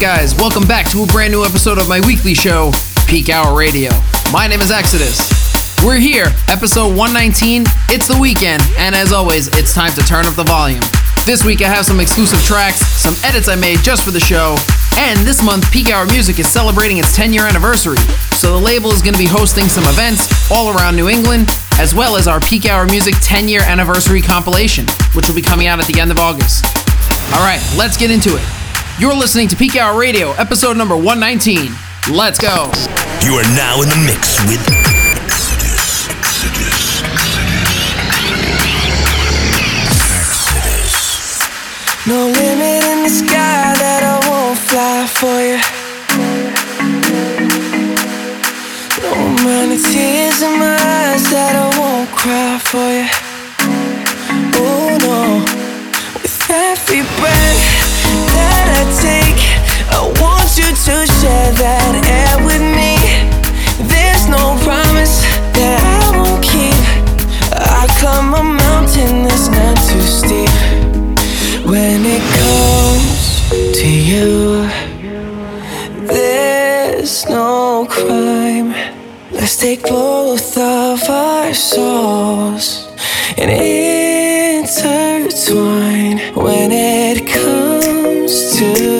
guys? Welcome back to a brand new episode of my weekly show, Peak Hour Radio. My name is Exodus. We're here, episode 119. It's the weekend, and as always, it's time to turn up the volume. This week, I have some exclusive tracks, some edits I made just for the show, and this month, Peak Hour Music is celebrating its 10 year anniversary. So the label is going to be hosting some events all around New England, as well as our Peak Hour Music 10 year anniversary compilation, which will be coming out at the end of August. All right, let's get into it. You're listening to Peak Hour Radio, episode number 119. Let's go. You are now in the mix with Exodus. Exodus. Exodus. No limit in the sky that I won't fly for you. No amount of tears in my eyes that I won't cry for you. Oh no, with every breath that I take, I want you to share that air with me. There's no promise that I won't keep. I climb a mountain that's not too steep. When it comes to you, there's no crime. Let's take both of our souls and intertwine. To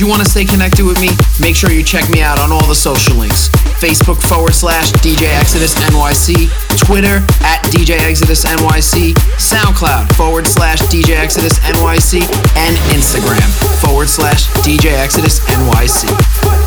You want to stay connected with me? Make sure you check me out on all the social links. Facebook forward slash DJ Exodus NYC, Twitter at DJ Exodus NYC, SoundCloud forward slash DJ Exodus NYC, and Instagram forward slash DJ Exodus NYC.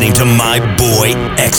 listening to my boy X.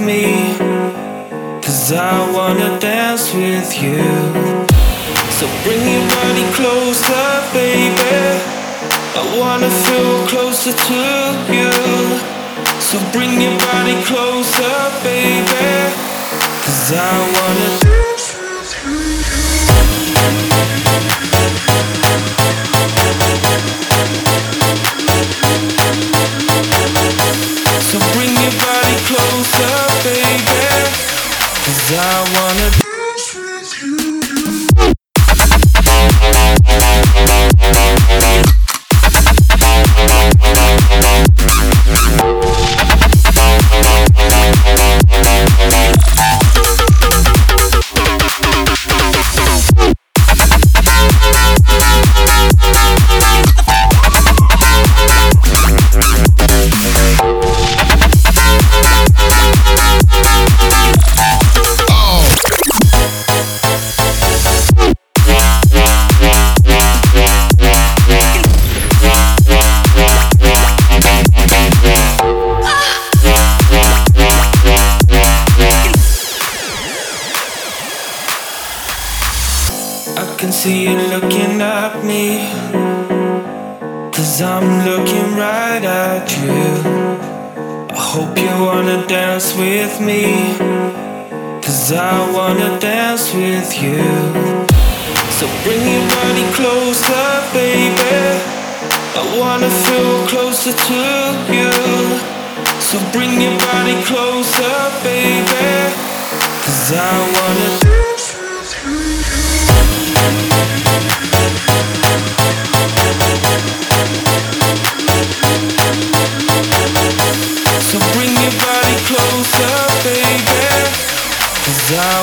me. Cause I wanna dance with you. So bring your body closer, baby. I wanna feel closer to you. So bring your body closer, baby. Cause I wanna wanna dance with me. Cause I wanna dance with you. So bring your body closer, baby. I wanna feel closer to you. So bring your body closer, baby. Cause I wanna So Cause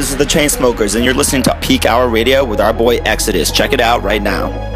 This is the Chainsmokers, and you're listening to Peak Hour Radio with our boy Exodus. Check it out right now.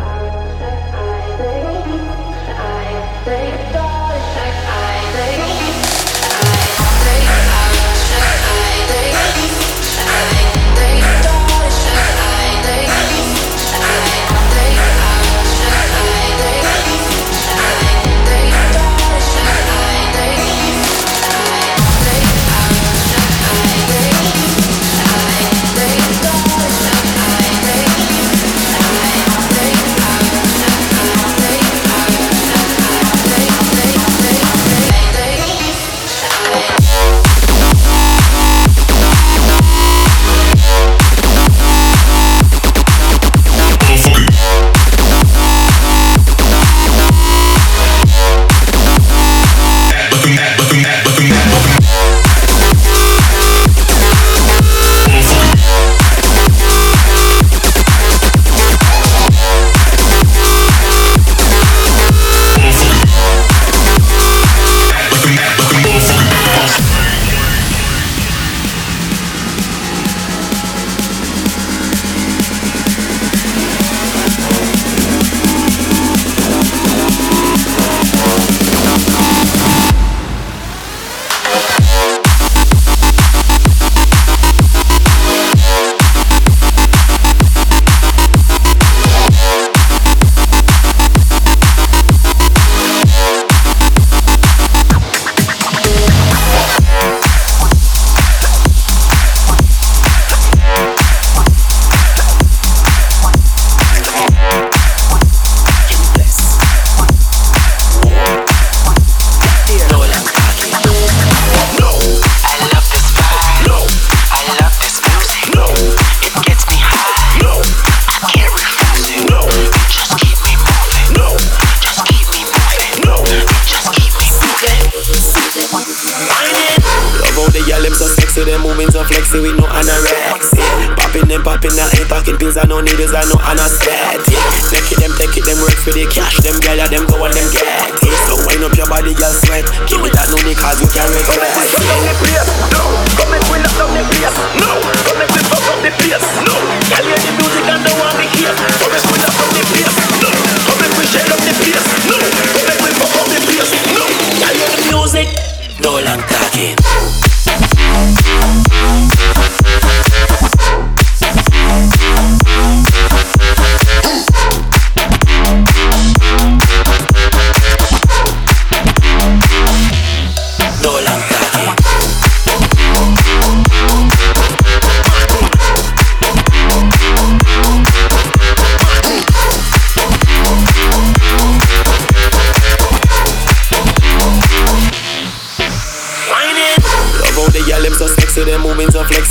sexy with no anorexia. Popping them, popping out, ain't talking things I no needles, I no anesthetic. Take it, them, take it, them work for the cash, them girl, yeah, them go and them get it. So wind up your body, girl, sweat. Give me that no cause you can't regret. Come on, the place, no. Come make we lock down the place, no. Come make we fuck up the place, no. Girl, hear the music I don't want me here. Come make we lock down the place, no. Come make we share up the place, no. Come make we fuck up the place, no. Girl, hear the music, no long talking. Thank you.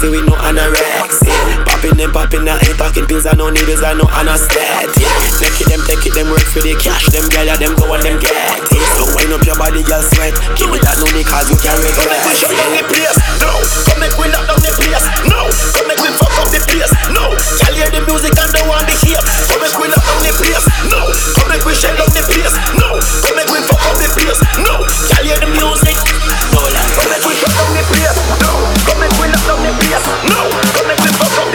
sexy with no anorexia. Popping them, popping that, ain't talking things I no needles, I no anesthesia. Take it, them, take it, them, work for the cash, them, girl, yeah, them, go and them, get it. So wind up your body, girl, sweat. Give me that, no need, cause you can't regret. Come make we shut down the place, no. Come make we lock down the place, no. Come make we fuck up the place, no. Y'all hear the music and don't want to hear. Come make we lock down the place, no. Come make we shut down the place, no. Come make we fuck up the place, no. Y'all hear the music, no. Come make we shut down the place.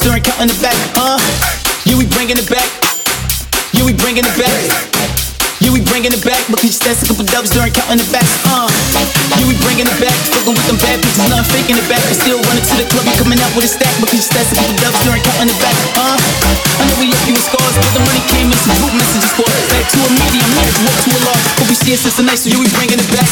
niggas during counting the back, huh? Yeah, we bringing it back. Yeah, we bringing it back. Yeah, we bringing it back. Because you stand a couple dubs during counting the back, uh. Yeah, we bringing it back. Fucking with them bad bitches, not faking it back. But still running to the club, you coming out with a stack. Because you stand a couple dubs during counting the back, uh. I know we left you with scars, but the money came in some group messages for. it. Back to a medium, back to a large. but we see us since the night, so yeah, we bringing it back.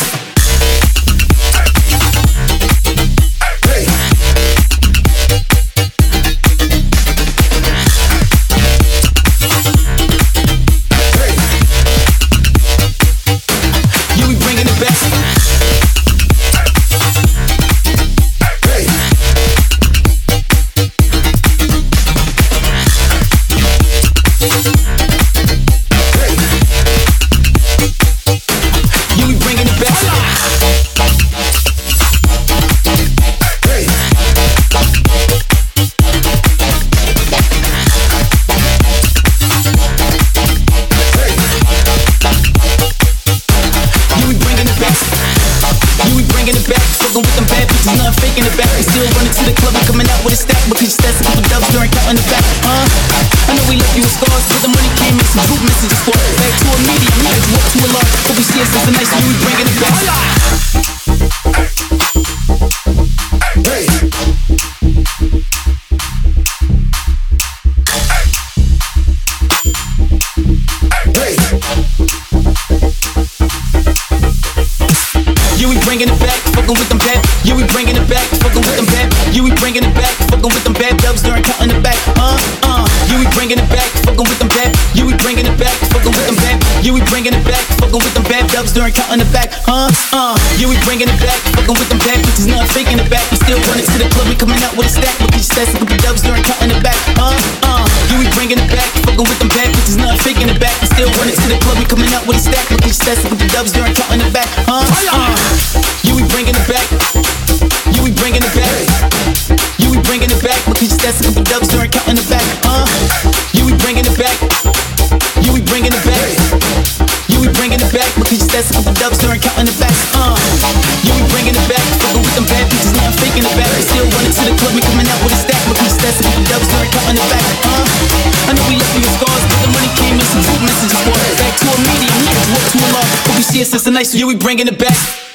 nights, so you, we bringing it back.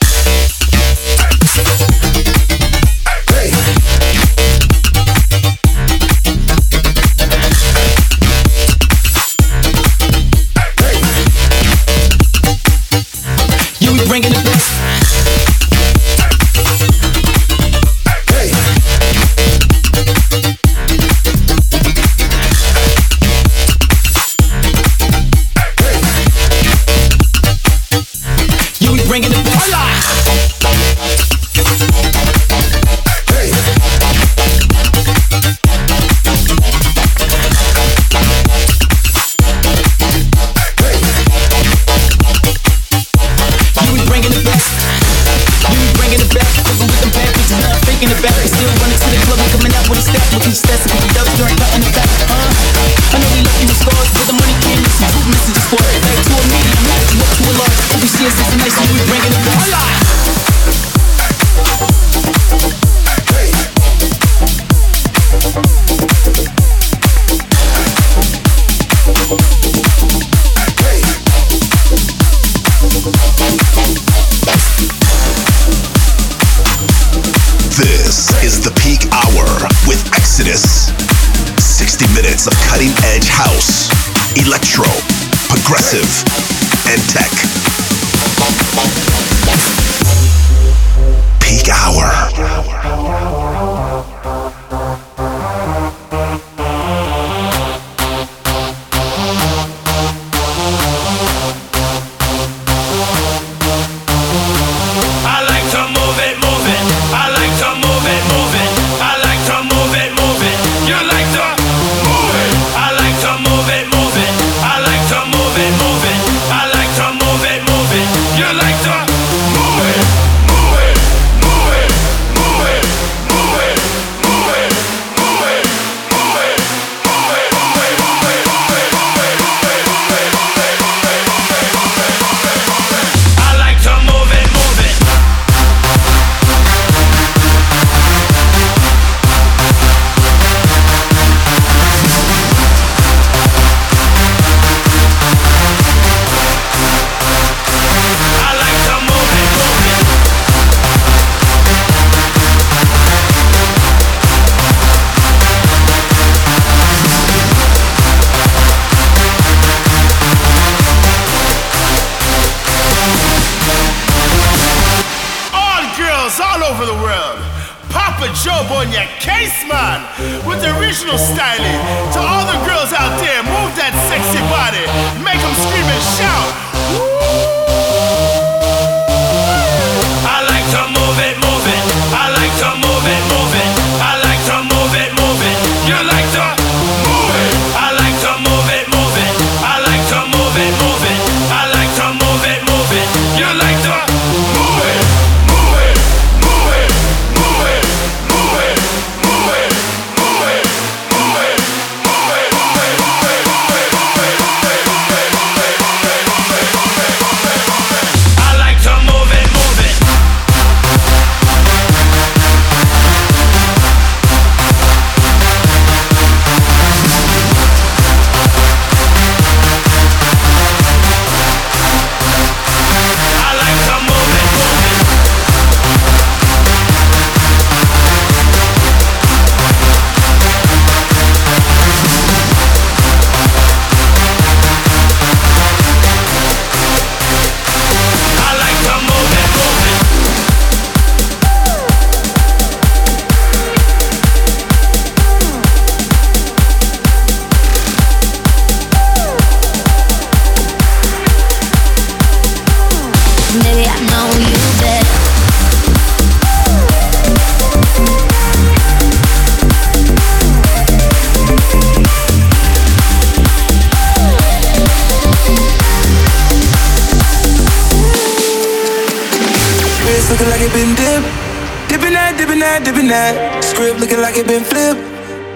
That, dipping that. Script looking like it been flipped.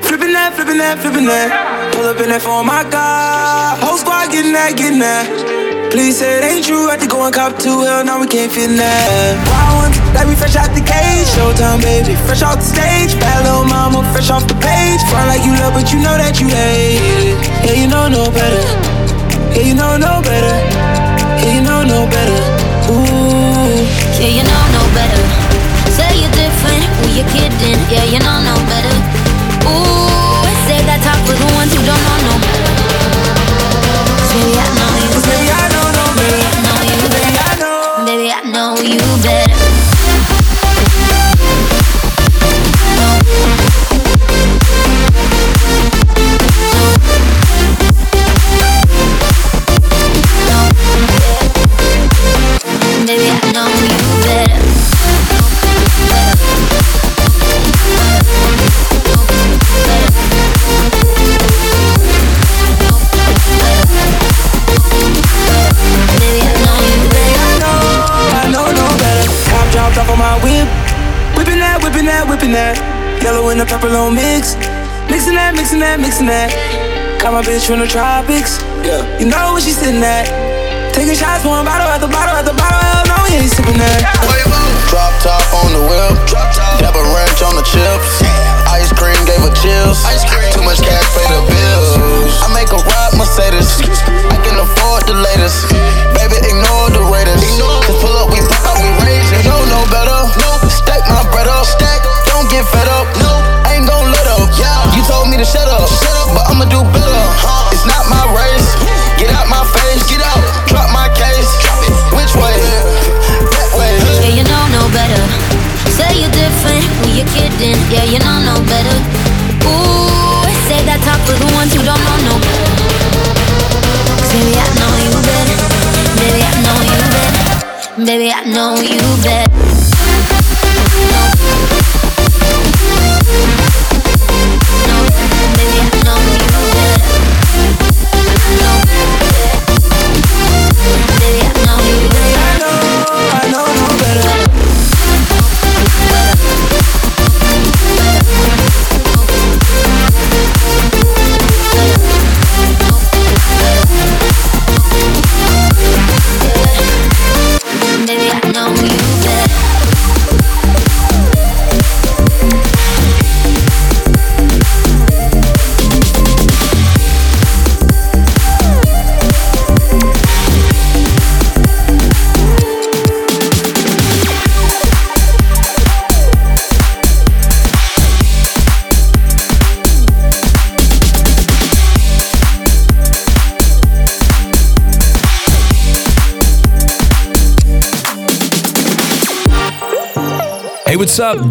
Flipping that, flipping that, flipping that. Pull up in that phone, my God. Whole squad getting that, getting that. Please say it ain't true. Had to go and cop two. Hell, now we can't fit in that. Wild ones, like we fresh out the cage. Showtime, baby. Fresh off the stage. Bad little mama, fresh off the page. Front like you love, but you know that you hate it. Yeah, you know no better. Yeah, you know no better. Yeah, you know no better. Ooh. Yeah, you know no better. You're kidding? Yeah, you know no better. Ooh, say that talk for the ones who don't know and the purple on mix. Mixing that, mixing that, mixing that. Got my bitch from the tropics. Yeah. You know where she sitting at. Taking shots, one bottle at the bottle at the bottle. Hell no, he ain't sipping that. Drop top on the whip. Dab a wrench on the chips. Ice cream gave her chills. Ice cream, too much cash, pay the bills. I make a ride Mercedes. I can afford the latest. Baby, ignore the Raiders.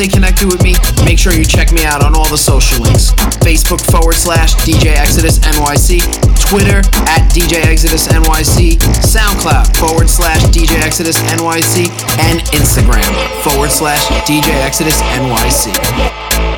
Stay connected with me, make sure you check me out on all the social links. Facebook forward slash DJ Exodus NYC, Twitter at DJ Exodus NYC, SoundCloud forward slash DJ Exodus NYC, and Instagram forward slash DJ Exodus NYC.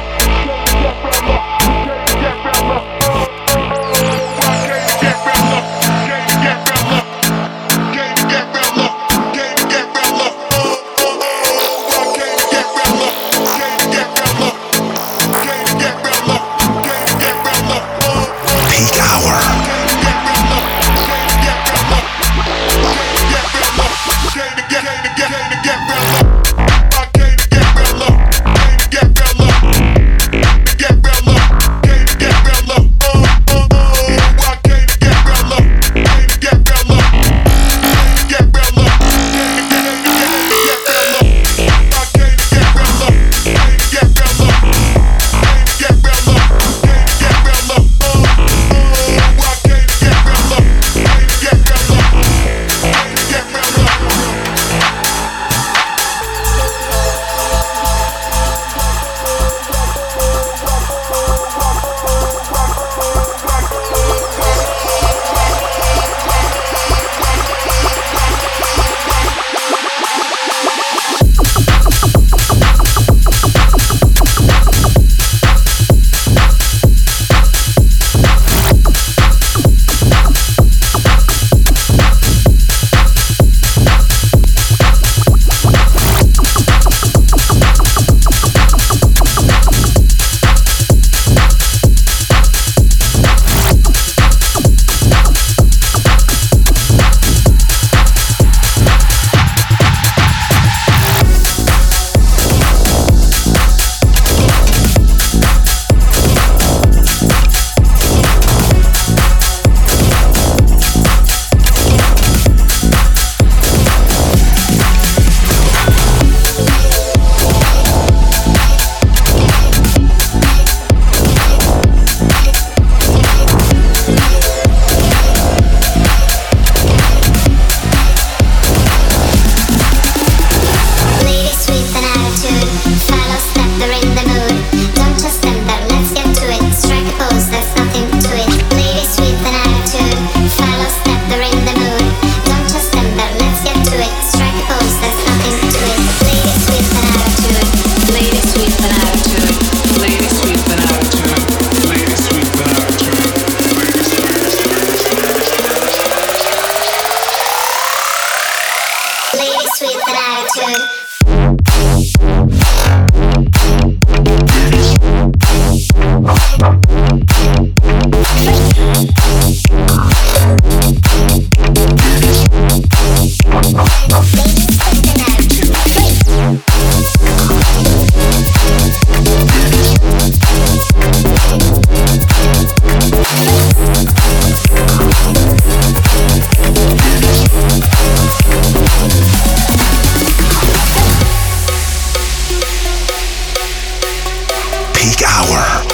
Hour.